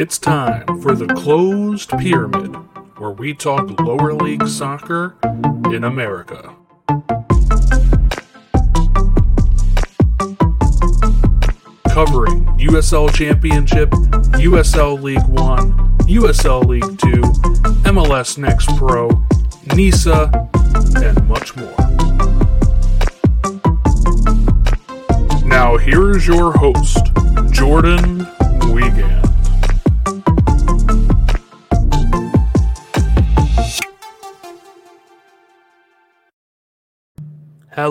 It's time for the Closed Pyramid, where we talk lower league soccer in America. Covering USL Championship, USL League 1, USL League 2, MLS Next Pro, NISA, and much more. Now, here is your host, Jordan Wiegand.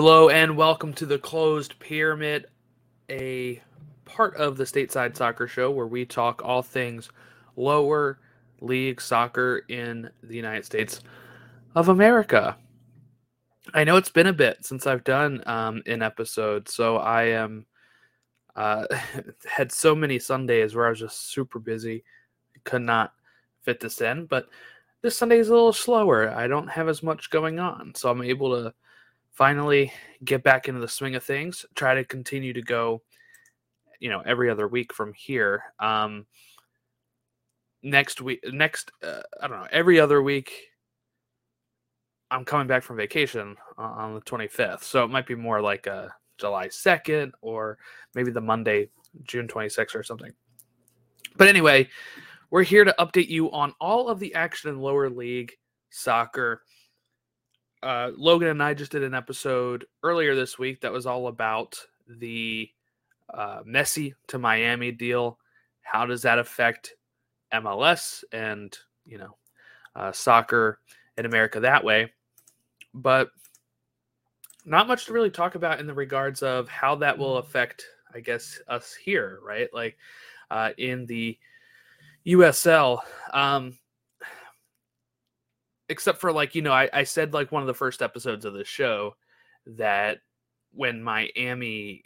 Hello and welcome to the Closed Pyramid, a part of the Stateside Soccer Show where we talk all things lower league soccer in the United States of America. I know it's been a bit since I've done um, an episode, so I am uh, had so many Sundays where I was just super busy, could not fit this in. But this Sunday is a little slower. I don't have as much going on, so I'm able to finally get back into the swing of things. Try to continue to go, you know, every other week from here. Um, next week, next, uh, I don't know, every other week. I'm coming back from vacation on the 25th, so it might be more like a July 2nd or maybe the Monday, June 26th or something. But anyway, we're here to update you on all of the action in lower league soccer. Uh, Logan and I just did an episode earlier this week that was all about the uh, Messi to Miami deal. How does that affect MLS and you know uh, soccer in America that way? But not much to really talk about in the regards of how that will Mm-hmm. affect, I guess, us here, right? Like uh, in the USL. Um, except for like, you know, I, I said like one of the first episodes of this show that when Miami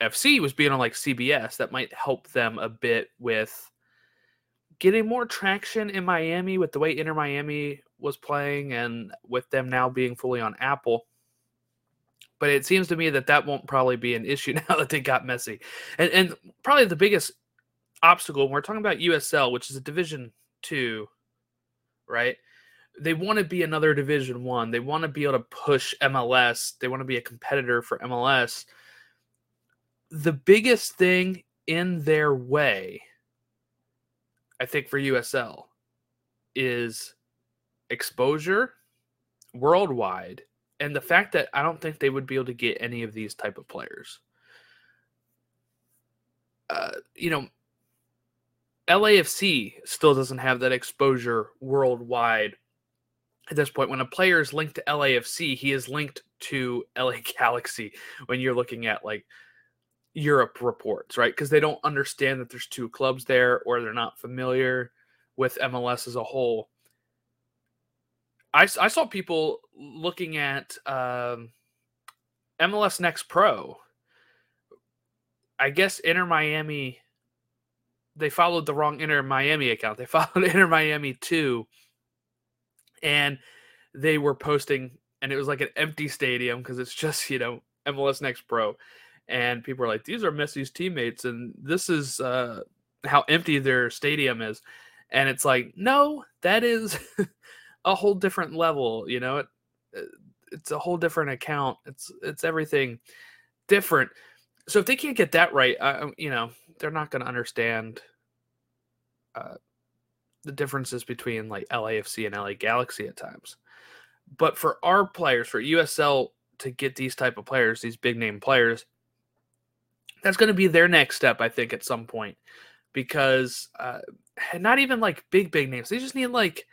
FC was being on like CBS, that might help them a bit with getting more traction in Miami with the way Inter Miami was playing and with them now being fully on Apple but it seems to me that that won't probably be an issue now that they got Messi And and probably the biggest obstacle when we're talking about USL, which is a Division Two, right? They want to be another Division One. They want to be able to push MLS. They want to be a competitor for MLS. The biggest thing in their way, I think, for USL is exposure worldwide and the fact that I don't think they would be able to get any of these type of players. Uh, you know, LAFC still doesn't have that exposure worldwide at this point. When a player is linked to LAFC, he is linked to LA Galaxy when you're looking at like Europe reports, right? Because they don't understand that there's two clubs there or they're not familiar with MLS as a whole. I, I saw people looking at um, MLS Next Pro. I guess Inter Miami, they followed the wrong Inter Miami account. They followed Inter Miami 2, and they were posting, and it was like an empty stadium because it's just, you know, MLS Next Pro. And people were like, these are Messi's teammates, and this is uh, how empty their stadium is. And it's like, no, that is. a whole different level you know it, it's a whole different account it's it's everything different so if they can't get that right uh, you know they're not going to understand uh, the differences between like LAFC and LA Galaxy at times but for our players for USL to get these type of players these big name players that's going to be their next step I think at some point because uh, not even like big big names they just need like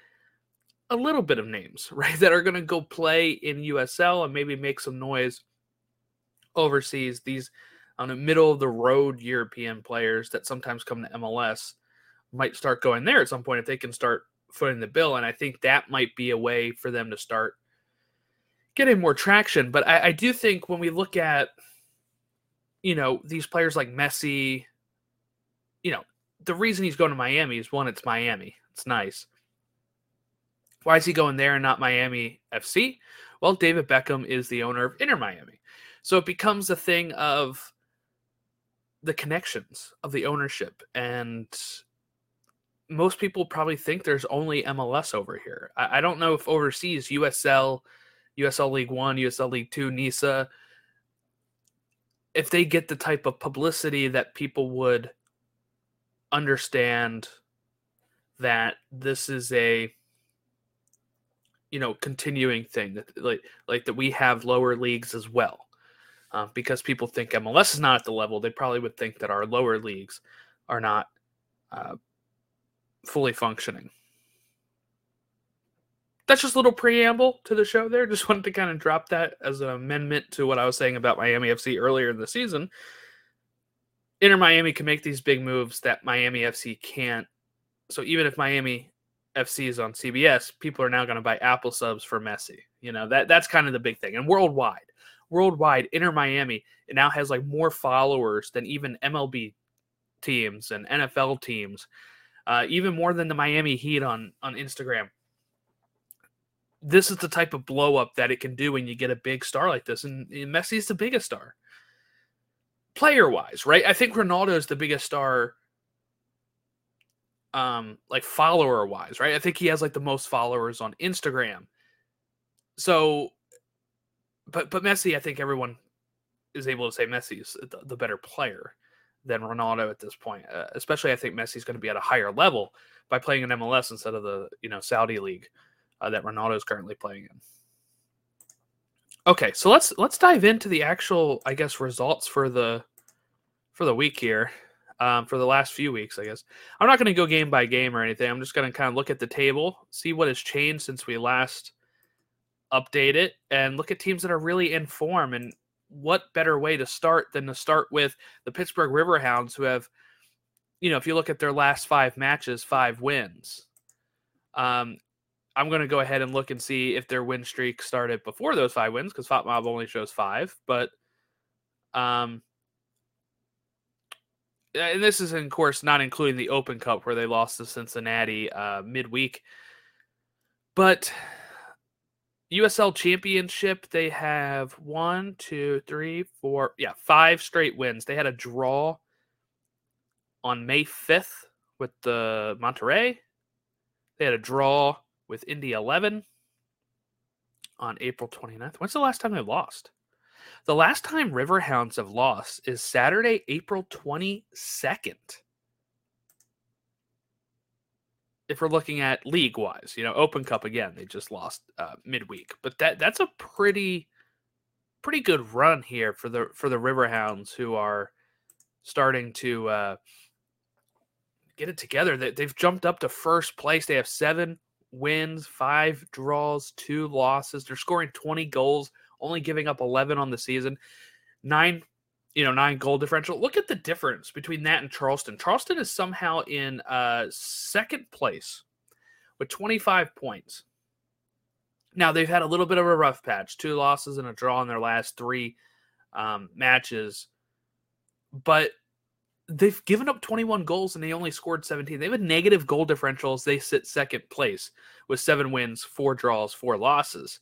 a little bit of names, right, that are going to go play in USL and maybe make some noise overseas. These on the middle of the road European players that sometimes come to MLS might start going there at some point if they can start footing the bill. And I think that might be a way for them to start getting more traction. But I, I do think when we look at, you know, these players like Messi, you know, the reason he's going to Miami is one, it's Miami. It's nice. Why is he going there and not Miami FC? Well, David Beckham is the owner of Inter Miami. So it becomes a thing of the connections of the ownership and most people probably think there's only MLS over here. I, I don't know if overseas USL, USL League One, USL League Two, NISA, if they get the type of publicity that people would understand that this is a you know continuing thing that like like that we have lower leagues as well uh, because people think MLS is not at the level they probably would think that our lower leagues are not uh, fully functioning. That's just a little preamble to the show there. Just wanted to kind of drop that as an amendment to what I was saying about Miami FC earlier in the season. Inter Miami can make these big moves that Miami FC can't. So even if Miami FC is on CBS, people are now going to buy Apple subs for Messi. You know, that that's kind of the big thing. And worldwide, worldwide, Inter Miami it now has like more followers than even MLB teams and NFL teams uh, even more than the Miami Heat on on Instagram. This is the type of blow up that it can do when you get a big star like this, and, and Messi's the biggest star, player wise, right? I think Ronaldo is the biggest star, um, like follower wise, right? I think he has like the most followers on Instagram. So, but but Messi, I think everyone is able to say Messi is the, the better player than Ronaldo at this point. Uh, especially, I think Messi's going to be at a higher level by playing in MLS instead of the you know Saudi league uh, that Ronaldo is currently playing in. Okay, so let's let's dive into the actual, I guess, results for the for the week here. Um, for the last few weeks, I guess. I'm not going to go game by game or anything. I'm just going to kind of look at the table, see what has changed since we last updated, and look at teams that are really in form and what better way to start than to start with the Pittsburgh Riverhounds, who have, you know, if you look at their last five matches, five wins. Um, I'm going to go ahead and look and see if their win streak started before those five wins because FotMob only shows five. But, um, and this is, of course, not including the Open Cup where they lost to Cincinnati uh, midweek. But USL Championship, they have one, two, three, four, yeah, five straight wins. They had a draw on May 5th with the Monterey. They had a draw with Indy 11 on April 29th. When's the last time they lost? The last time Riverhounds have lost is Saturday, April 22nd if we're looking at league wise, you know, Open Cup again, they just lost uh, midweek, but that that's a pretty pretty good run here for the for the Riverhounds who are starting to uh, get it together. They, they've jumped up to first place. They have seven wins, five draws, two losses. They're scoring 20 goals, only giving up 11 on the season. Nine you know, nine goal differential. Look at the difference between that and Charleston. Charleston is somehow in uh, second place with 25 points. Now they've had a little bit of a rough patch, two losses and a draw in their last three um, matches, but they've given up 21 goals and they only scored 17. They have a negative goal differentials. They sit second place with seven wins, four draws, four losses.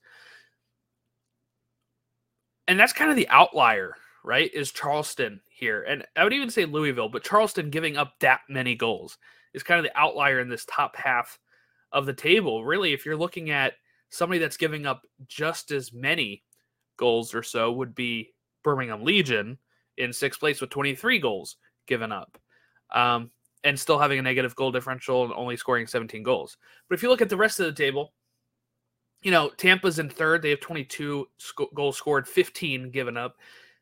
And that's kind of the outlier right, is Charleston here. And I would even say Louisville, but Charleston giving up that many goals is kind of the outlier in this top half of the table. Really, if you're looking at somebody that's giving up just as many goals or so, would be Birmingham Legion in sixth place with 23 goals given up. Um, and still having a negative goal differential and only scoring 17 goals. But if you look at the rest of the table, you know, Tampa's in third. They have 22 sc- goals scored, 15 given up.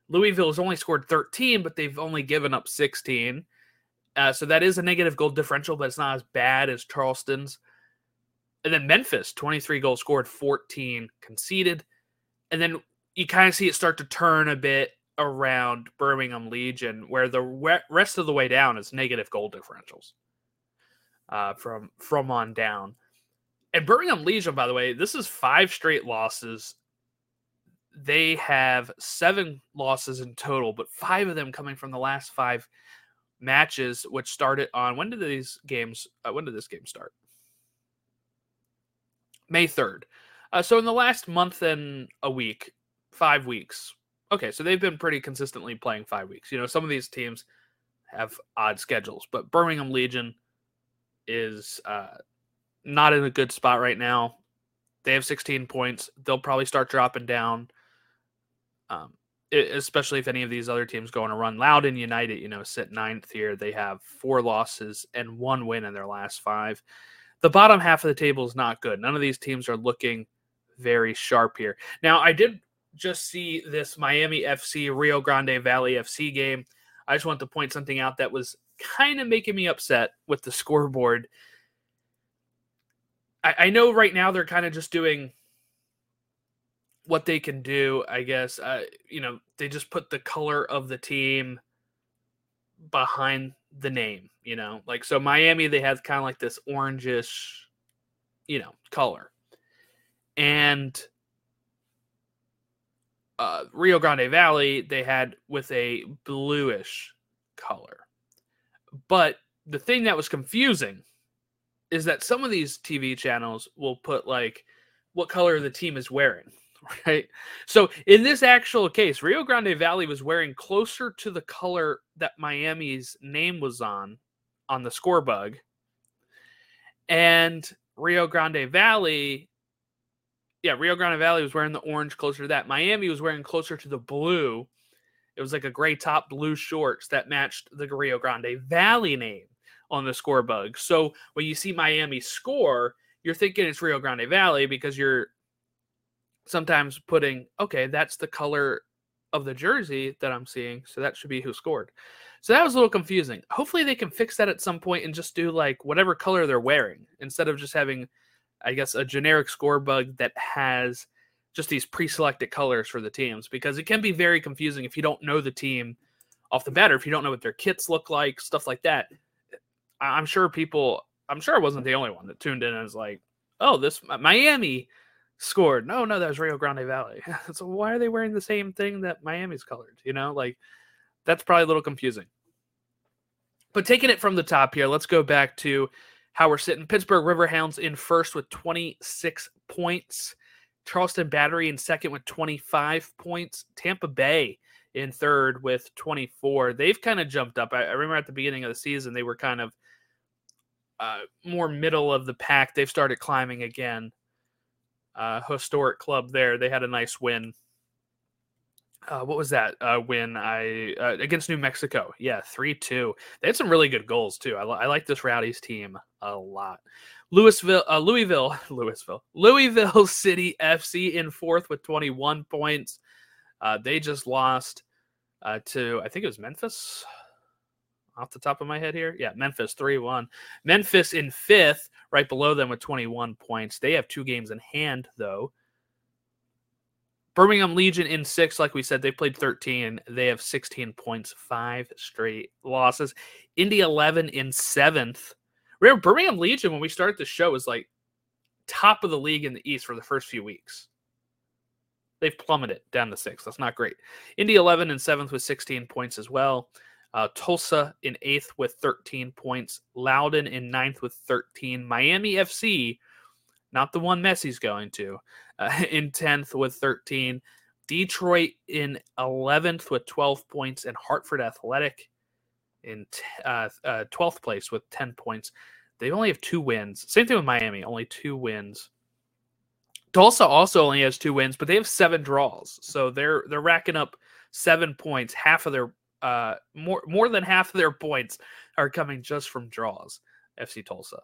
Louisville has only scored 13, but they've only given up 16. Uh, so that is a negative goal differential, but it's not as bad as Charleston's. And then Memphis, 23 goals scored, 14 conceded. And then you kind of see it start to turn a bit around Birmingham Legion, where the rest of the way down is negative goal differentials uh, from from on down. And Birmingham Legion, by the way, this is five straight losses they have seven losses in total, but five of them coming from the last five matches, which started on when did these games? Uh, when did this game start? May third. Uh, so in the last month and a week, five weeks. Okay, so they've been pretty consistently playing five weeks. You know, some of these teams have odd schedules, but Birmingham Legion is uh, not in a good spot right now. They have 16 points. They'll probably start dropping down. Um, especially if any of these other teams go on a run. Loudoun United, you know, sit ninth here. They have four losses and one win in their last five. The bottom half of the table is not good. None of these teams are looking very sharp here. Now, I did just see this Miami FC Rio Grande Valley FC game. I just want to point something out that was kind of making me upset with the scoreboard. I, I know right now they're kind of just doing what they can do, I guess. Uh, you know, they just put the color of the team behind the name, you know. Like so Miami they have kind of like this orangish, you know, color. And uh, Rio Grande Valley they had with a bluish color. But the thing that was confusing is that some of these TV channels will put like what color the team is wearing right? So in this actual case, Rio Grande Valley was wearing closer to the color that Miami's name was on on the score bug. And Rio Grande Valley, yeah, Rio Grande Valley was wearing the orange closer to that. Miami was wearing closer to the blue. It was like a gray top, blue shorts that matched the Rio Grande Valley name on the score bug. So when you see Miami score, you're thinking it's Rio Grande Valley because you're sometimes putting, okay, that's the color of the jersey that I'm seeing. So that should be who scored. So that was a little confusing. Hopefully they can fix that at some point and just do like whatever color they're wearing instead of just having, I guess, a generic score bug that has just these pre-selected colors for the teams because it can be very confusing if you don't know the team off the bat or if you don't know what their kits look like, stuff like that. I'm sure people, I'm sure I wasn't the only one that tuned in and was like, oh, this Miami scored. No, no, that was Rio Grande Valley. so why are they wearing the same thing that Miami's colored? You know, like that's probably a little confusing. But taking it from the top here, let's go back to how we're sitting. Pittsburgh Riverhounds in first with 26 points. Charleston Battery in second with 25 points. Tampa Bay in third with 24. They've kind of jumped up. I, I remember at the beginning of the season, they were kind of uh, more middle of the pack. They've started climbing again uh, historic club there. They had a nice win. Uh, what was that uh, win? I uh, against New Mexico. Yeah, three two. They had some really good goals too. I, I like this Rowdies team a lot. Louisville, uh, Louisville, Louisville, Louisville City FC in fourth with twenty one points. Uh, they just lost uh, to I think it was Memphis off the top of my head here. Yeah, Memphis 3 1. Memphis in fifth, right below them with 21 points. They have two games in hand, though. Birmingham Legion in six, like we said, they played 13. They have 16 points, five straight losses. Indy 11 in seventh. Remember, Birmingham Legion, when we started the show, was like top of the league in the East for the first few weeks. They've plummeted down to sixth. That's not great. Indy 11 and seventh with 16 points as well. Uh, Tulsa in eighth with 13 points. Loudoun in ninth with 13. Miami FC, not the one Messi's going to, uh, in 10th with 13. Detroit in 11th with 12 points. And Hartford Athletic in t- uh, 12th uh, place with 10 points. They only have two wins. Same thing with Miami, only two wins. Tulsa also only has two wins, but they have seven draws. So they're they're racking up seven points, half of their uh, more more than half of their points are coming just from draws. FC Tulsa.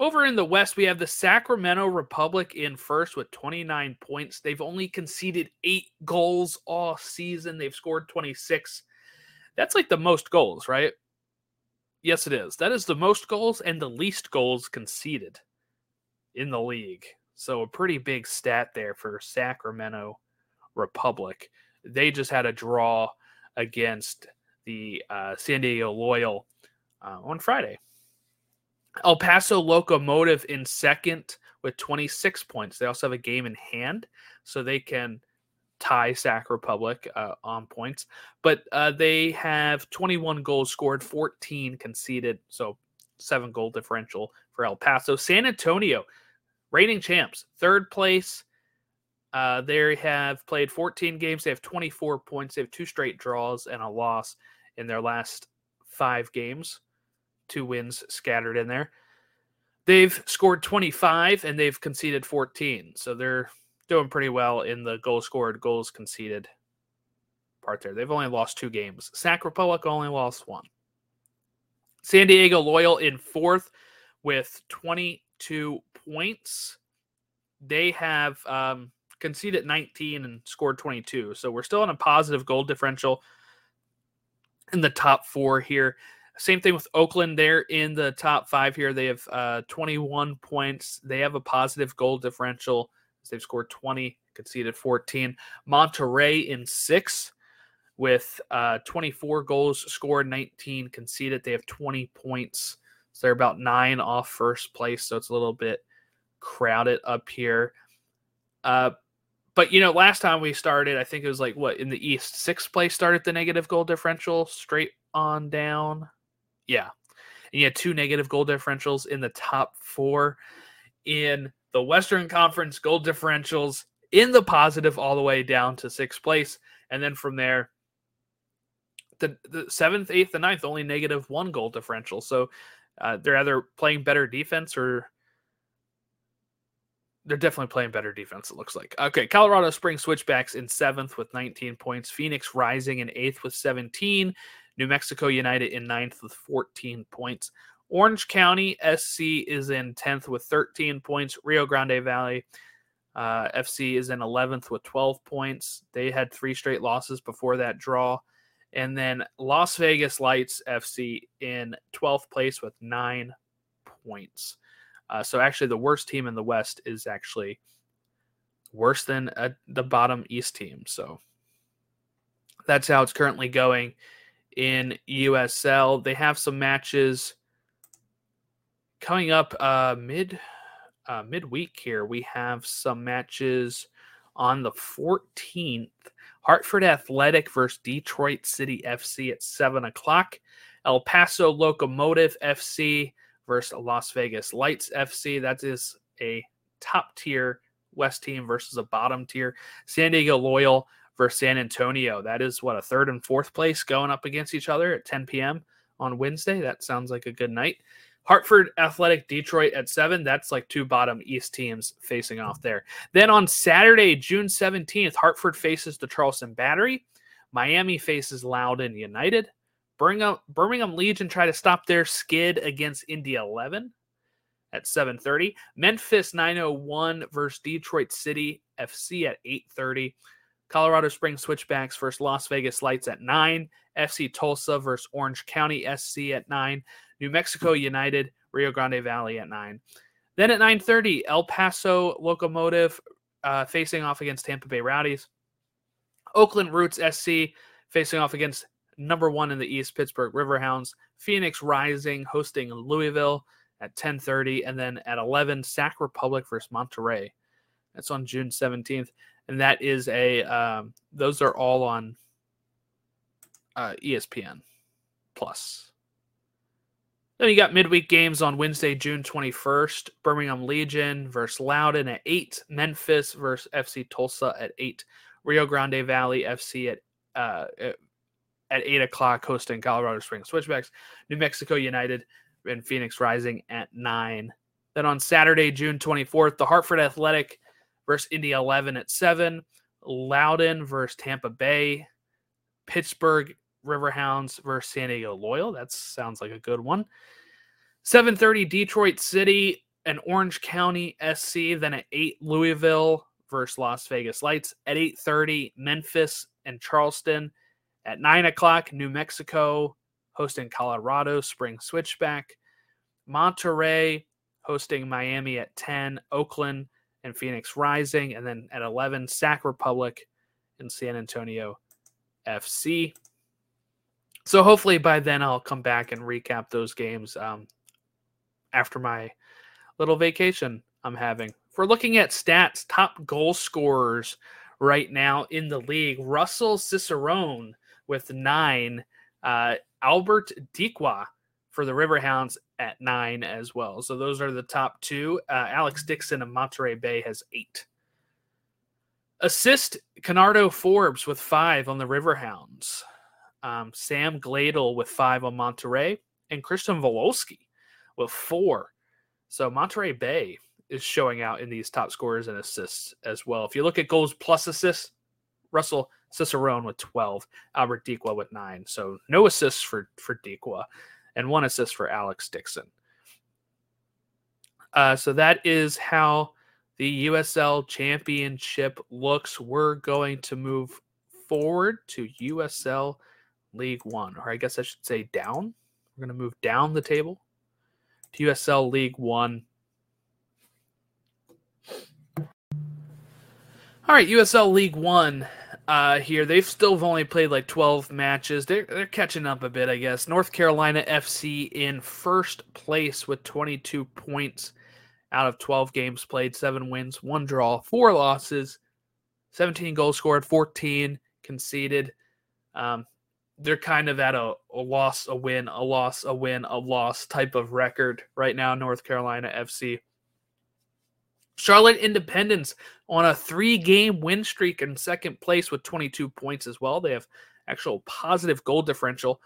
Over in the West, we have the Sacramento Republic in first with 29 points. They've only conceded eight goals all season. They've scored 26. That's like the most goals, right? Yes, it is. That is the most goals and the least goals conceded in the league. So a pretty big stat there for Sacramento Republic. They just had a draw against the uh, San Diego Loyal uh, on Friday. El Paso Locomotive in second with 26 points. They also have a game in hand, so they can tie Sac Republic uh, on points. But uh, they have 21 goals scored, 14 conceded, so seven goal differential for El Paso. San Antonio, reigning champs, third place, uh, they have played 14 games. They have 24 points. They have two straight draws and a loss in their last five games. two wins scattered in there. They've scored 25 and they've conceded 14. So they're doing pretty well in the goal scored, goals conceded part there. They've only lost two games. Sac Republic only lost one. San Diego Loyal in fourth with 22 points. They have um, conceded 19 and scored 22. So we're still in a positive goal differential in the top four here. Same thing with Oakland. They're in the top five here. They have uh, 21 points. They have a positive goal differential. They've scored 20, conceded 14. Monterey in six with uh, 24 goals scored, 19 conceded. They have 20 points. So they're about nine off first place. So it's a little bit crowded up here. Uh, but you know, last time we started, I think it was like what in the East, sixth place started the negative goal differential straight on down. Yeah. And you had two negative goal differentials in the top four. In the Western Conference, goal differentials in the positive all the way down to sixth place. And then from there, the, the seventh, eighth, and ninth only negative one goal differential. So uh, they're either playing better defense or they're definitely playing better defense, it looks like. Okay, Colorado Springs Switchbacks in seventh with 19 points. Phoenix Rising in eighth with 17. New Mexico United in ninth with 14 points. Orange County SC is in 10th with 13 points. Rio Grande Valley uh, FC is in 11th with 12 points. They had three straight losses before that draw. And then Las Vegas Lights FC in 12th place with nine points. Uh, so actually, the worst team in the West is actually worse than uh, the bottom East team. So that's how it's currently going in USL. They have some matches coming up uh, mid uh, midweek here. We have some matches on the 14th. Hartford Athletic versus Detroit City FC at 7 o'clock. El Paso Locomotive FC versus Las Vegas Lights FC. That is a top tier West team versus a bottom tier. San Diego Loyal versus San Antonio. That is what a third and fourth place going up against each other at 10 p.m. on Wednesday. That sounds like a good night. Hartford Athletic Detroit at 7. That's like two bottom East teams facing off there. Then on Saturday, June 17th, Hartford faces the Charleston Battery. Miami faces Loudoun United. Birmingham, Birmingham Legion try to stop their skid against Indy 11 at 7:30. Memphis 901 versus Detroit City FC at 8:30. Colorado Springs Switchbacks versus Las Vegas Lights at 9. FC Tulsa versus Orange County SC at 9. New Mexico United, Rio Grande Valley at 9. Then at 9:30, El Paso Locomotive uh, facing off against Tampa Bay Rowdies. Oakland Roots SC facing off against number one in the East, Pittsburgh Riverhounds. Phoenix Rising hosting Louisville at 10:30, and then at 11, Sac Republic versus Monterey. That's on June 17th and that is a um, those are all on uh, ESPN Plus. Then you got midweek games on Wednesday, June 21st. Birmingham Legion versus Loudoun at 8. Memphis versus FC Tulsa at 8. Rio Grande Valley FC at uh, at 8 o'clock hosting Colorado Springs Switchbacks. New Mexico United and Phoenix Rising at 9. Then on Saturday, June 24th, the Hartford Athletic versus Indy 11 at 7. Loudoun versus Tampa Bay. Pittsburgh Riverhounds versus San Diego Loyal. That sounds like a good one. 7:30 Detroit City and Orange County SC. Then at 8 Louisville versus Las Vegas Lights. At 8:30 Memphis and Charleston. At 9 o'clock New Mexico hosting Colorado Spring Switchback. Monterey hosting Miami at 10. Oakland and Phoenix Rising. And then at 11, Sac Republic and San Antonio FC. So hopefully by then I'll come back and recap those games um, after my little vacation I'm having. If we're looking at stats, top goal scorers right now in the league, Russell Cicerone with nine, uh, Albert Dikwa for the Riverhounds at nine as well. So those are the top two. Uh, Alex Dixon of Monterey Bay has eight. Assist Kenardo Forbes with five on the Riverhounds. Um, Sam Gleadle with five on Monterey. and Christian Volesky with four. So Monterey Bay is showing out in these top scorers and assists as well. If you look at goals plus assists, Russell Cicerone with 12, Albert Dikwa with nine. So no assists for, for Dikwa and one assist for Alex Dixon. Uh, so that is how the USL Championship looks. We're going to move forward to USL League One, or I guess I should say down. We're going to move down the table to USL League One. All right, USL League One uh, here. They've still only played like 12 matches. They're, they're catching up a bit, I guess. North Carolina FC in first place with 22 points out of 12 games played, seven wins, one draw, four losses, 17 goals scored, 14 conceded. Um, they're kind of at a, a loss, a win, a loss, a win, a loss type of record right now, North Carolina FC. Charlotte Independence on a three game win streak in second place with 22 points as well. They have actual positive goal differential,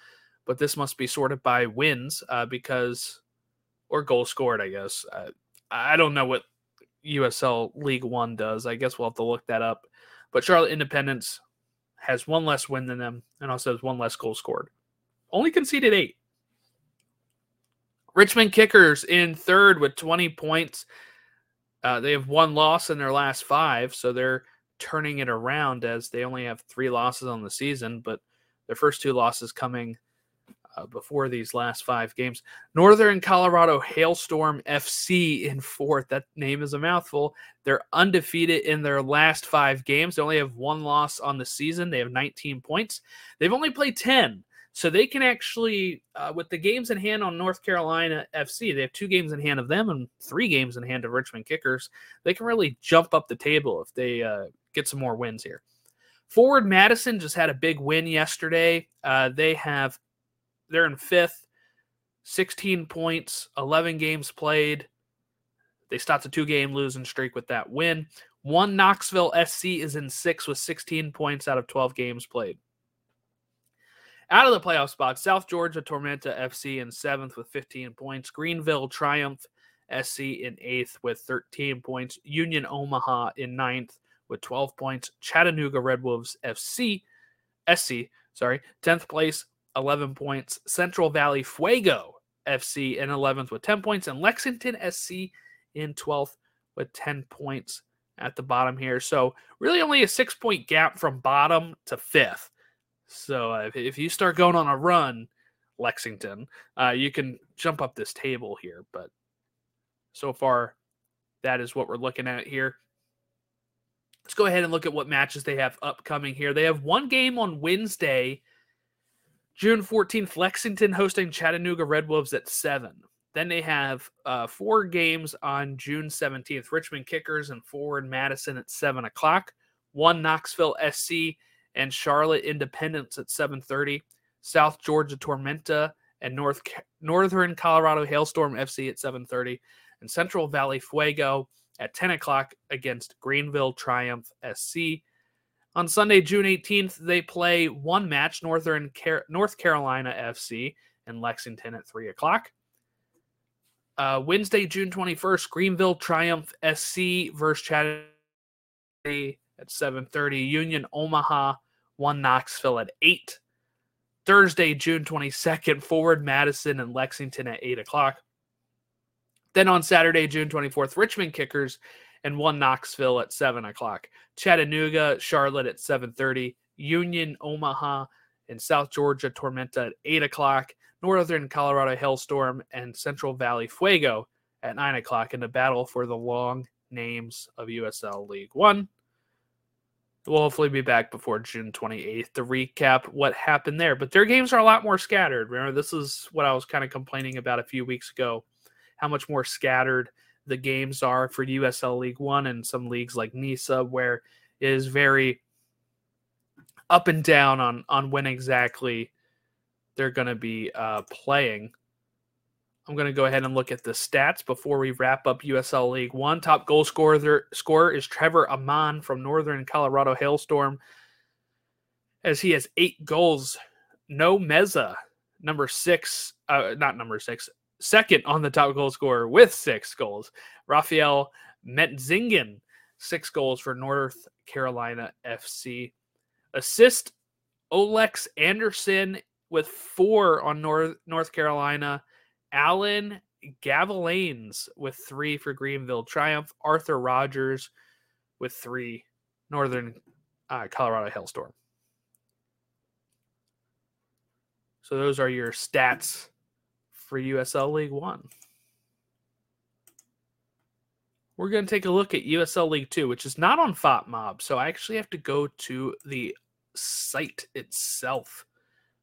but this must be sorted by wins uh, because, or goal scored, I guess. Uh, I don't know what USL League One does. I guess we'll have to look that up. But Charlotte Independence has one less win than them and also has one less goal scored. Only conceded eight. Richmond Kickers in third with 20 points. Uh, they have one loss in their last five, so they're turning it around as they only have three losses on the season, but their first two losses coming uh, before these last five games. Northern Colorado Hailstorm FC in fourth. That name is a mouthful. They're undefeated in their last five games. They only have one loss on the season. They have 19 points. They've only played 10. So they can actually, uh, with the games in hand on North Carolina FC, they have two games in hand of them and three games in hand of Richmond Kickers. They can really jump up the table if they uh, get some more wins here. Forward Madison just had a big win yesterday. Uh, they have they're in fifth, 16 points, 11 games played. They stopped a two game losing streak with that win. One Knoxville SC is in six with 16 points out of 12 games played. Out of the playoff spot, South Georgia Tormenta FC in seventh with 15 points. Greenville Triumph SC in eighth with 13 points. Union Omaha in ninth with 12 points. Chattanooga Red Wolves FC, SC, sorry, 10th place 11 points. Central Valley Fuego FC in 11th with 10 points. And Lexington SC in 12th with 10 points at the bottom here. So, really only a six point gap from bottom to fifth. So, uh, if, you start going on a run, Lexington, uh, you can jump up this table here. But so far, that is what we're looking at here. Let's go ahead and look at what matches they have upcoming here. They have one game on Wednesday June 14th, Lexington hosting Chattanooga Red Wolves at 7. Then they have uh, four games on June 17th Richmond Kickers and Forward Madison at 7 o'clock. One Knoxville SC and Charlotte Independence at 7.30. South Georgia Tormenta and North Northern Colorado Hailstorm FC at 7.30. And Central Valley Fuego at 10 o'clock against Greenville Triumph SC. On Sunday, June 18th, they play one match, Northern Car- North Carolina FC in Lexington at 3 o'clock. Uh, Wednesday, June 21st, Greenville Triumph SC versus Chattanooga at 7.30. Union Omaha, 1 Knoxville at 8. Thursday, June 22nd, Forward Madison and Lexington at 8 o'clock. Then on Saturday, June 24th, Richmond Kickers and one Knoxville at seven o'clock. Chattanooga, Charlotte at seven thirty. Union, Omaha, and South Georgia Tormenta at eight o'clock. Northern Colorado Hailstorm and Central Valley Fuego at nine o'clock in the battle for the long names of USL League One. We'll hopefully be back before June 28th to recap what happened there. But their games are a lot more scattered. Remember, this is what I was kind of complaining about a few weeks ago how much more scattered the games are for USL League One and some leagues like NISA, where it is very up and down on on when exactly they're going to be uh, playing. I'm going to go ahead and look at the stats before we wrap up USL League One. Top goal scorer scorer is Trevor Amann from Northern Colorado Hailstorm, as he has eight goals. No Meza, number six uh, not number six, second on the top goal scorer with six goals. Raphael Mentzingen, six goals for North Carolina FC. Assist Olex Anderson with four on North North Carolina. Alan Gavilanes with three for Greenville Triumph. Arthur Rogers with three. Northern uh, Colorado Hailstorm. So those are your stats for USL League One. We're going to take a look at USL League Two, which is not on FOTMob. So I actually have to go to the site itself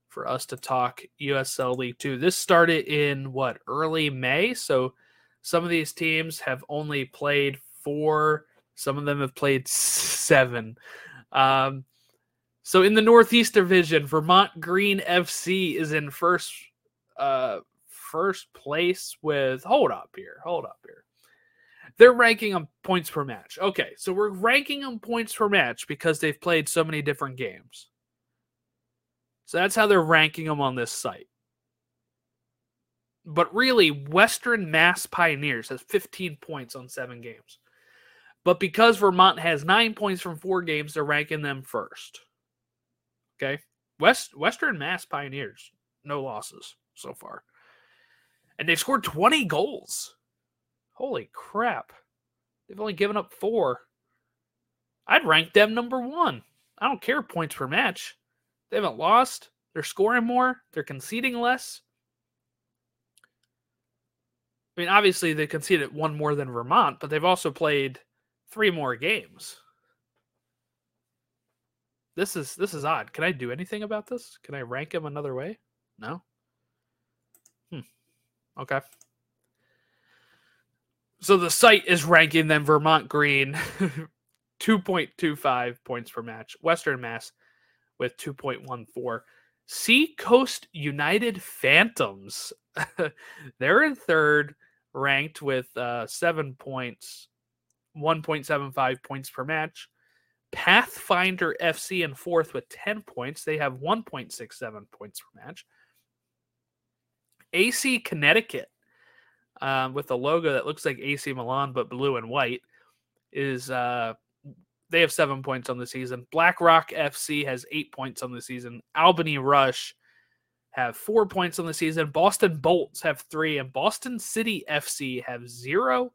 for us to talk USL League Two. This started in what early May, so some of these teams have only played four. Some of them have played seven. Um, so in the Northeast Division, Vermont Green FC is in first uh, first place with. Hold up here. Hold up here. They're ranking them points per match. Okay, so we're ranking them points per match because they've played so many different games. So that's how they're ranking them on this site. But really, Western Mass Pioneers has 15 points on seven games. But because Vermont has nine points from four games, they're ranking them first. Okay. West Western Mass Pioneers, no losses so far. And they've scored 20 goals. Holy crap. They've only given up four. I'd rank them number one. I don't care points per match. They haven't lost. They're scoring more. They're conceding less. I mean, obviously they conceded one more than Vermont, but they've also played three more games. This is this is odd. Can I do anything about this? Can I rank them another way? No. Hmm. Okay. So the site is ranking them Vermont Green 2.25 points per match. Western Mass with 2.14. Seacoast United Phantoms. They're in third, ranked with uh, seven points, 1.75 points per match. Pathfinder FC in fourth with 10 points. They have 1.67 points per match. AC Connecticut um, with a logo that looks like AC Milan but blue and white is uh, they have seven points on the season. BlackRock FC has eight points on the season. Albany Rush have four points on the season. Boston Bolts have three, and Boston City FC have zero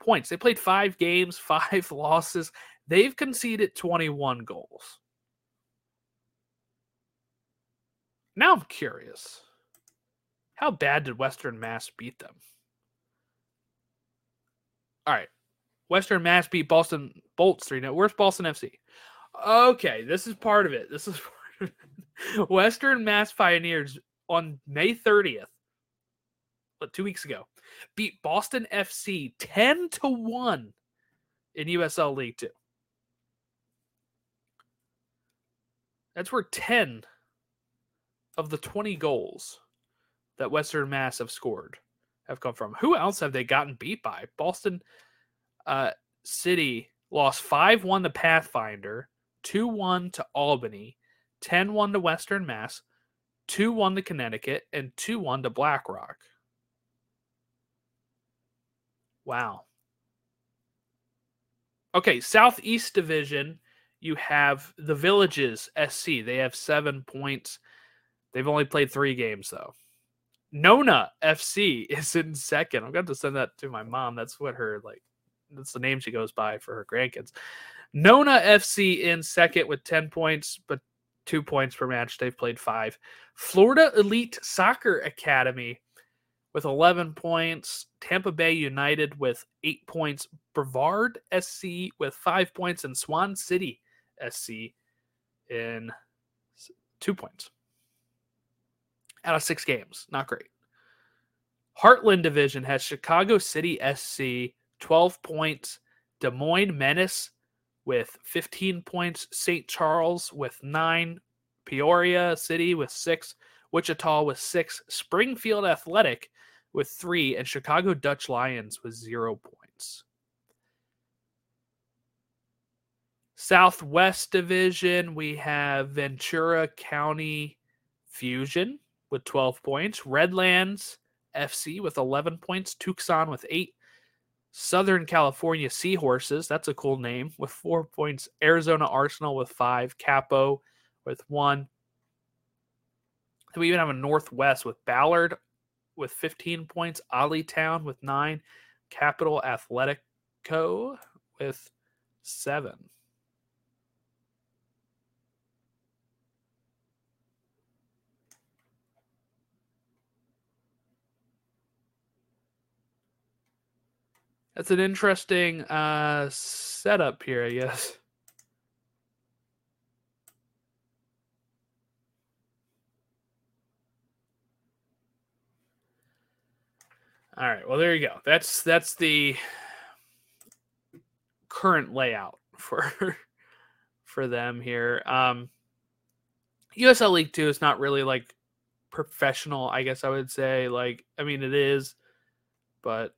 points. They played five games, five losses. They've conceded 21 goals. Now I'm curious. How bad did Western Mass beat them? All right. Western Mass beat Boston Bolts 3 0. Where's Boston FC? Okay, this is part of it. This is Western Mass Pioneers on May 30th, but two weeks ago, beat Boston FC 10 to 1 in USL League 2. That's where 10 of the 20 goals that Western Mass have scored have come from. Who else have they gotten beat by? Boston uh, City lost 5 1 to Pathfinder, 2 1 to Albany, 10 1 to Western Mass, 2 1 to Connecticut, and 2 1 to BlackRock. Wow. Okay, Southeast Division, you have the Villages SC. They have seven points. They've only played three games, though. Nona FC is in second. I'm going to send that to my mom. That's what her like that's the name she goes by for her grandkids. Nona FC in second with 10 points, but two points per match. They've played five. Florida Elite Soccer Academy with 11 points. Tampa Bay United with eight points. Brevard SC with five points. And Swan City SC in two points out of six games. Not great. Heartland Division has Chicago City SC 12 points. Des Moines Menace with 15 points. St. Charles with nine. Peoria City with six. Wichita with six. Springfield Athletic with three. And Chicago Dutch Lions with zero points. Southwest Division, we have Ventura County Fusion with 12 points. Redlands FC with 11 points. Tucson with 8. Southern California Seahorses, that's a cool name, with 4 points. Arizona Arsenal with 5. Capo with 1. We even have a Northwest with Ballard with 15 points. Town with 9. Capital Athletico with 7. That's an interesting uh, setup here, I guess. All right. Well, there you go. That's that's the current layout for for them here. Um USL League 2 is not really like professional, I guess I would say. Like I mean it is, but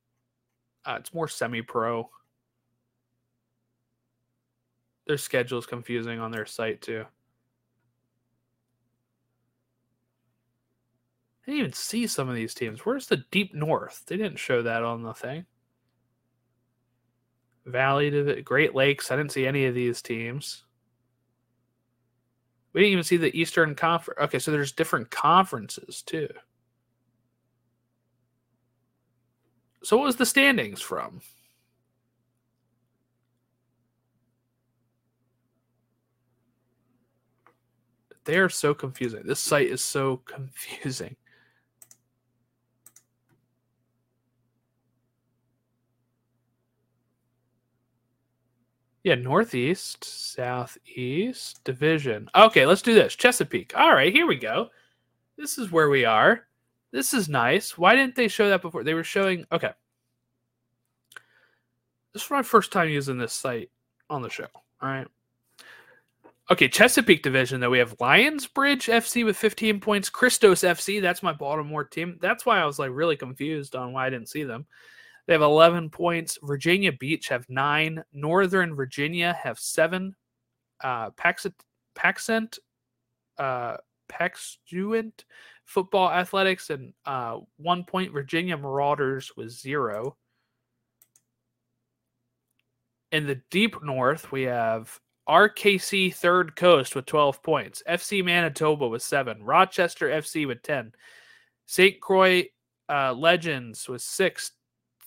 uh, it's more semi-pro. Their schedule is confusing on their site too. I didn't even see some of these teams. Where's the Deep North? They didn't show that on the thing. Valley to Great Lakes. I didn't see any of these teams. We didn't even see the Eastern Conference. Okay, so there's different conferences too. So what was the standings from? They are so confusing. This site is so confusing. Yeah, Northeast, Southeast Division. Okay, let's do this. Chesapeake. All right, here we go. This is where we are. This is nice. Why didn't they show that before? They were showing. Okay. This is my first time using this site on the show. All right. Okay, Chesapeake Division, though, we have Lionsbridge FC with 15 points. Christos FC, that's my Baltimore team. That's why I was like really confused on why I didn't see them. They have 11 points. Virginia Beach have nine. Northern Virginia have seven. Uh, Paxent, Paxent, uh, Paxtuent Football Athletics and uh, one point. Virginia Marauders was zero. In the deep north, we have RKC Third Coast with 12 points. FC Manitoba with seven. Rochester FC with 10. St. Croix uh, Legends with six.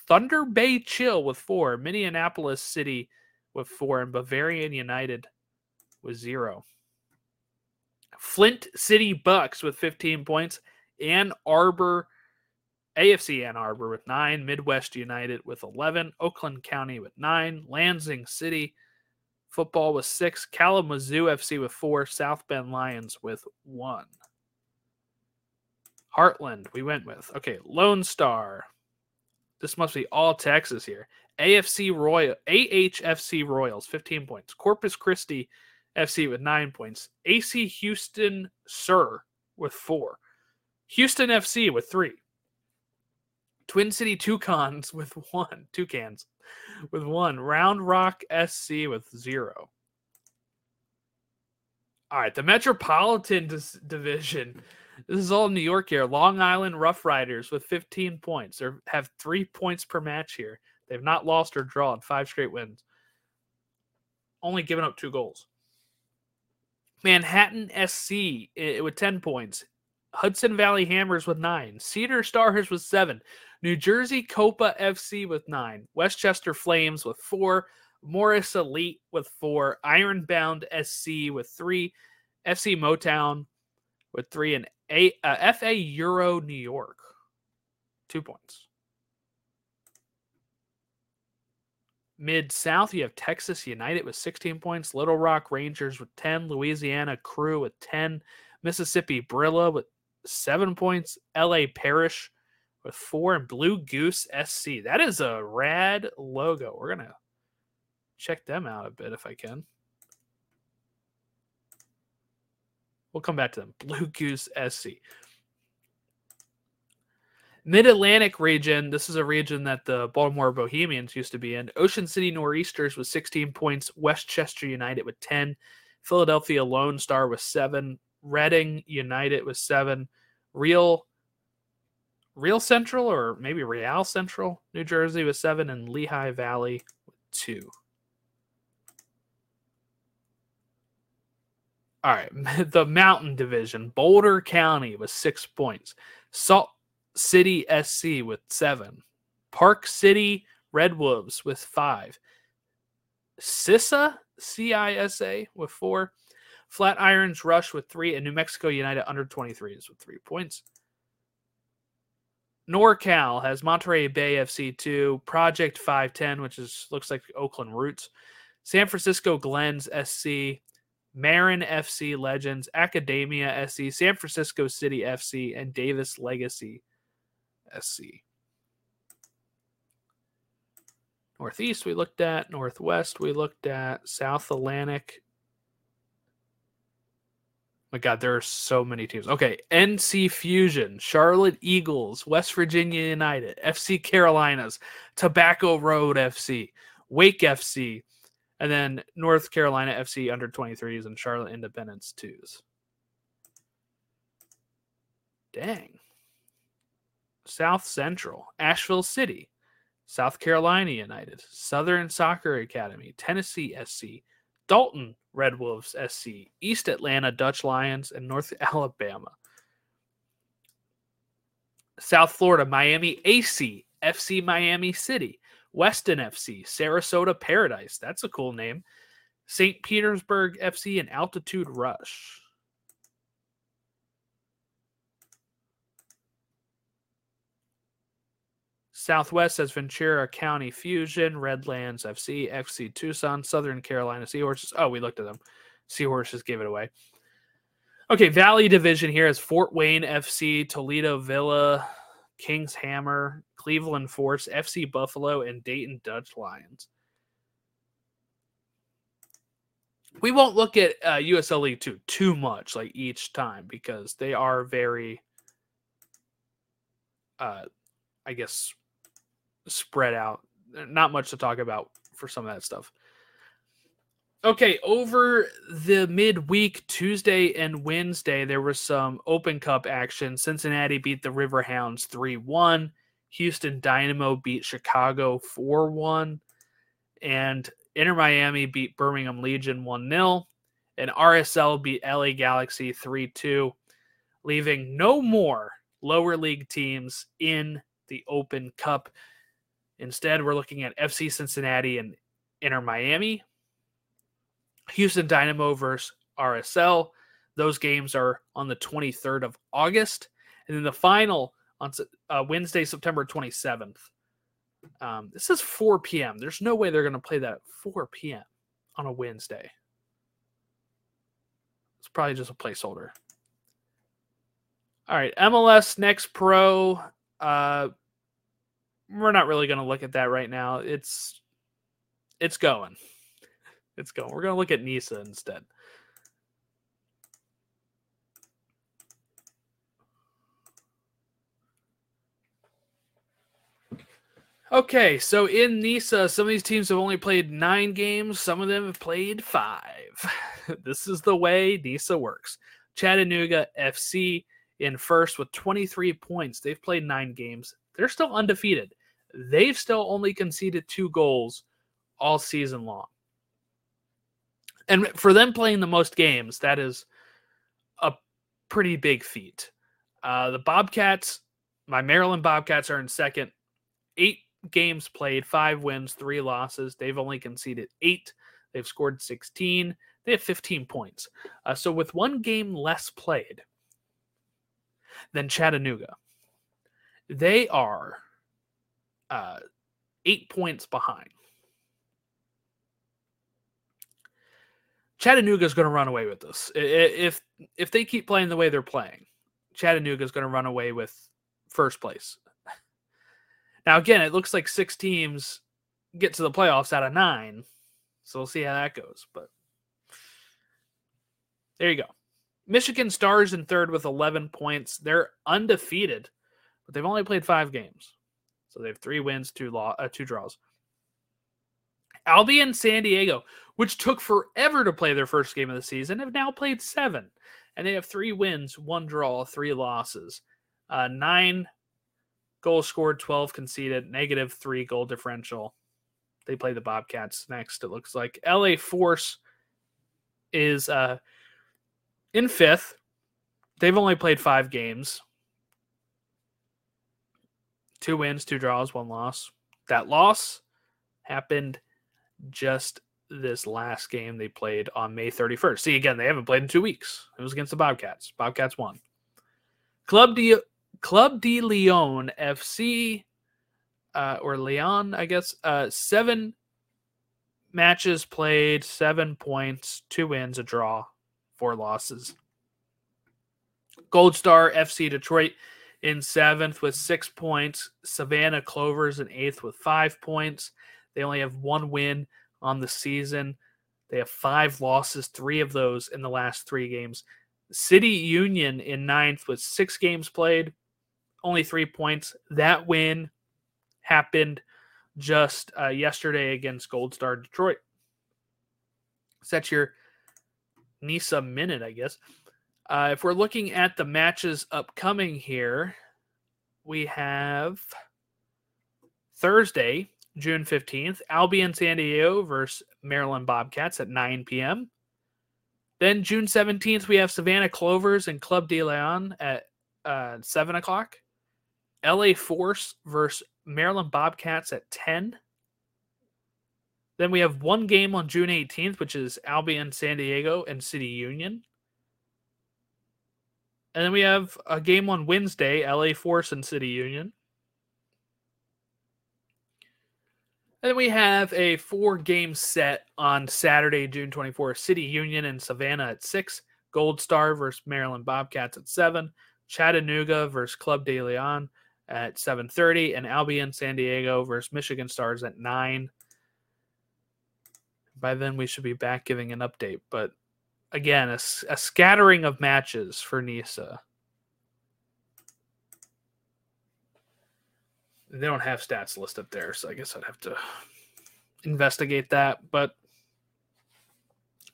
Thunder Bay Chill with four, Minneapolis City with four, and Bavarian United with zero. Flint City Bucks with 15 points. Ann Arbor, AFC Ann Arbor with nine. Midwest United with 11. Oakland County with nine. Lansing City football with six. Kalamazoo FC with four. South Bend Lions with one. Heartland, we went with. Okay, Lone Star this must be all Texas here. AFC Royal, AHFC Royals, 15 points. Corpus Christi FC with nine points. AC Houston Sur with four. Houston FC with three. Twin City Toucans with one. Toucans with one. Round Rock SC with zero. All right, the Metropolitan Division this is all New York here. Long Island Rough Riders with 15 points. They have three points per match here. They've not lost or drawn five straight wins. Only given up two goals. Manhattan SC with 10 points. Hudson Valley Hammers with nine. Cedar Stars with seven. New Jersey Copa FC with nine. Westchester Flames with four. Morris Elite with four. Ironbound SC with three. FC Motown with three. And a uh, FA Euro New York, two points. Mid South, you have Texas United with 16 points, Little Rock Rangers with 10, Louisiana Krewe with 10, Mississippi Brilla with seven points, LA Parish with four, and Blue Goose SC. That is a rad logo. We're going to check them out a bit if I can. We'll come back to them. Blue Goose SC. Mid Atlantic region. This is a region that the Baltimore Bohemians used to be in. Ocean City Nor'easters with 16 points. West Chester United with 10. Philadelphia Lone Star with seven. Reading United with seven. Real Real Central or maybe Real Central, New Jersey with seven, and Lehigh Valley with two. All right, the Mountain Division, Boulder County with six points, Salt City SC with seven, Park City Red Wolves with five, CISA CISA with four, Flatirons Rush with three, and New Mexico United under 23s with three points. NorCal has Monterey Bay FC two, Project 510, which is looks like Oakland Roots, San Francisco Glens SC, Marin FC Legends, Academia SC, San Francisco City FC, and Davis Legacy SC. Northeast we looked at, Northwest we looked at, South Atlantic. My God, there are so many teams. Okay, NC Fusion, Charlotte Eagles, West Virginia United, FC Carolinas, Tobacco Road FC, Wake FC, and then North Carolina FC under 23s and Charlotte Independence 2s. Dang. South Central, Asheville City, South Carolina United, Southern Soccer Academy, Tennessee SC, Dalton Red Wolves SC, East Atlanta Dutch Lions, and North Alabama. South Florida Miami AC, FC Miami City, Weston FC, Sarasota Paradise. That's a cool name. St. Petersburg FC and Altitude Rush. Southwest has Ventura County Fusion, Redlands FC, FC Tucson, Southern Carolina Seahorses. Oh, we looked at them. Seahorses gave it away. Okay, Valley Division here is Fort Wayne FC, Toledo Villa, Kings Hammer, Cleveland Force, FC Buffalo, and Dayton Dutch Lions. We won't look at uh, USL League 2 too much like each time because they are very, uh, I guess, spread out. Not much to talk about for some of that stuff. Okay, over the midweek, Tuesday and Wednesday, there was some Open Cup action. Cincinnati beat the Riverhounds 3 1. Houston Dynamo beat Chicago 4 1. And Inter Miami beat Birmingham Legion 1 0. And RSL beat LA Galaxy 3 2, leaving no more lower league teams in the Open Cup. Instead, we're looking at FC Cincinnati and Inter Miami, Houston Dynamo versus RSL. Those games are on the 23rd of August. And then the final on uh, Wednesday, September 27th. Um, this is 4 p.m. There's no way they're going to play that at 4 p.m. on a Wednesday. It's probably just a placeholder. All right, MLS Next Pro. Uh, we're not really going to look at that right now. It's it's going. It's going. We're going to look at NISA instead. Okay, so in NISA, some of these teams have only played nine games. Some of them have played five. this is the way NISA works. Chattanooga FC in first with 23 points. They've played nine games. They're still undefeated. They've still only conceded two goals all season long. And for them playing the most games, that is a pretty big feat. Uh, the Bobcats, my Maryland Bobcats, are in second. Eight games played, five wins, three losses. They've only conceded eight. They've scored 16. They have 15 points. Uh, so with one game less played than Chattanooga, they are uh, eight points behind. Chattanooga is going to run away with this. If if they keep playing the way they're playing, Chattanooga is going to run away with first place. Now, again, it looks like six teams get to the playoffs out of nine. So we'll see how that goes. But there you go. Michigan Stars in third with 11 points. They're undefeated, but they've only played five games. So they have three wins, two, law, uh, two draws. Albion San Diego, which took forever to play their first game of the season, have now played seven and they have three wins, one draw, three losses, uh, nine goals scored, 12 conceded, negative three goal differential. They play the Bobcats next, it looks like. LA Force is uh, in fifth. They've only played five games two wins, two draws, one loss. That loss happened just this last game they played on May 31st. See, again, they haven't played in two weeks. It was against the Bobcats. Bobcats won. Club de Club de Leon FC, uh, or Leon, I guess, uh, seven matches played, seven points, two wins, a draw, four losses. Gold Star FC Detroit in seventh with six points. Savannah Clovers in eighth with five points. They only have one win on the season. They have five losses, three of those in the last three games. City Union in ninth with six games played, only three points. That win happened just uh, yesterday against Gold Star Detroit. Set your NISA minute, I guess. Uh, if we're looking at the matches upcoming here, we have Thursday, June 15th, Albion San Diego versus Maryland Bobcats at 9 p.m. Then June 17th, we have Savannah Clovers and Club de Leon at uh, 7 o'clock. LA Force versus Maryland Bobcats at 10. Then we have one game on June 18th, which is Albion San Diego and City Union. And then we have a game on Wednesday, LA Force and City Union. And then we have a four game set on Saturday, June 24th. City Union and Savannah at 6. Gold Star versus Maryland Bobcats at 7. Chattanooga versus Club de Leon at 7.30. And Albion San Diego versus Michigan Stars at 9. By then, we should be back giving an update. But again, a, a scattering of matches for NISA. They don't have stats listed there, so I guess I'd have to investigate that. But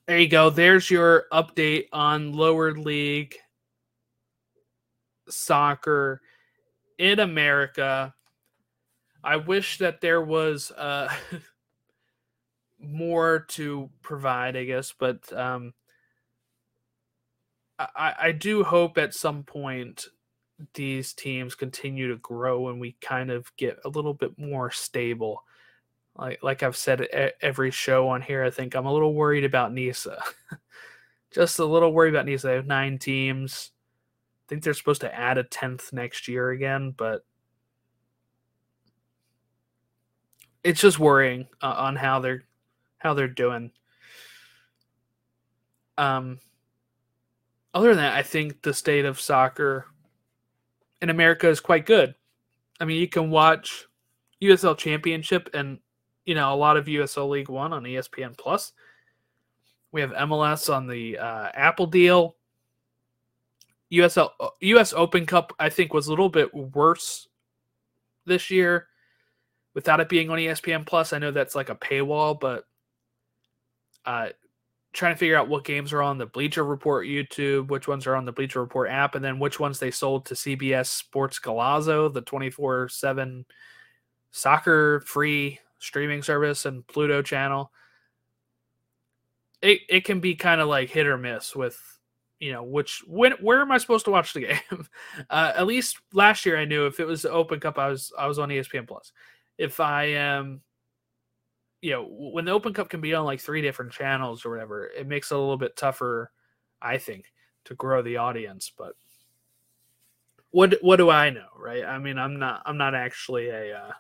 there you go. There's your update on lower league soccer in America. I wish that there was uh, more to provide, I guess, but um, I, I do hope at some point these teams continue to grow and we kind of get a little bit more stable. Like like I've said every show on here, I think I'm a little worried about NISA. Just a little worried about NISA. They have nine teams. I think they're supposed to add a tenth next year again, but it's just worrying uh, on how they're how they're doing. Um, other than that, I think the state of soccer in America is quite good. I mean, you can watch USL Championship and you know a lot of USL League One on ESPN Plus. We have MLS on the uh, Apple deal. USL US Open Cup I think was a little bit worse this year without it being on ESPN Plus. I know that's like a paywall, but uh, trying to figure out what games are on the Bleacher Report YouTube, which ones are on the Bleacher Report app, and then which ones they sold to CBS Sports Golazo, the 24 7 soccer free streaming service, and Pluto channel. It, it can be kind of like hit or miss with you know which when where am I supposed to watch the game? uh, at least last year I knew if it was the Open Cup I was I was on ESPN Plus. If I am you know, when the Open Cup can be on like three different channels or whatever, it makes it a little bit tougher, I think, to grow the audience. But what what do I know, right? I mean, I'm not I'm not actually a uh,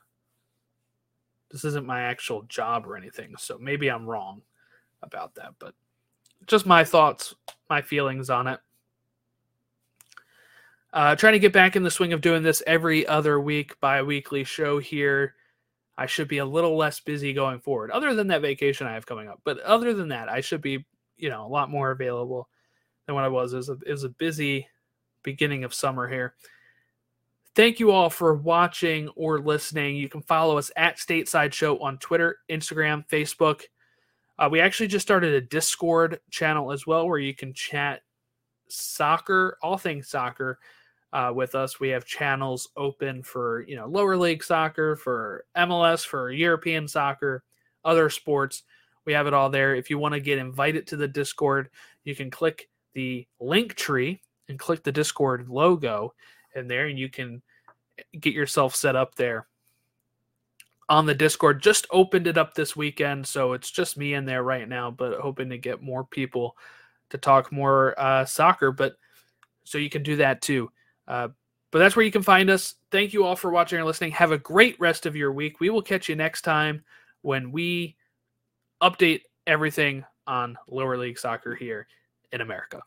this isn't my actual job or anything, so maybe I'm wrong about that, but just my thoughts, my feelings on it. Uh, trying to get back in the swing of doing this every other week, bi-weekly show here. I should be a little less busy going forward, other than that vacation I have coming up. But other than that, I should be, you know, a lot more available than what I was. It was a, it was a busy beginning of summer here. Thank you all for watching or listening. You can follow us at Stateside Show on Twitter, Instagram, Facebook. Uh, we actually just started a Discord channel as well where you can chat soccer, all things soccer, uh, with us. We have channels open for you know lower league soccer, for MLS, for European soccer, other sports. We have it all there. If you want to get invited to the Discord, you can click the Linktree and click the Discord logo in there, and you can get yourself set up there on the Discord. Just opened it up this weekend, so it's just me in there right now, but hoping to get more people to talk more uh, soccer. But so you can do that too. Uh, but that's where you can find us. Thank you all for watching and listening. Have a great rest of your week. We will catch you next time when we update everything on lower league soccer here in America.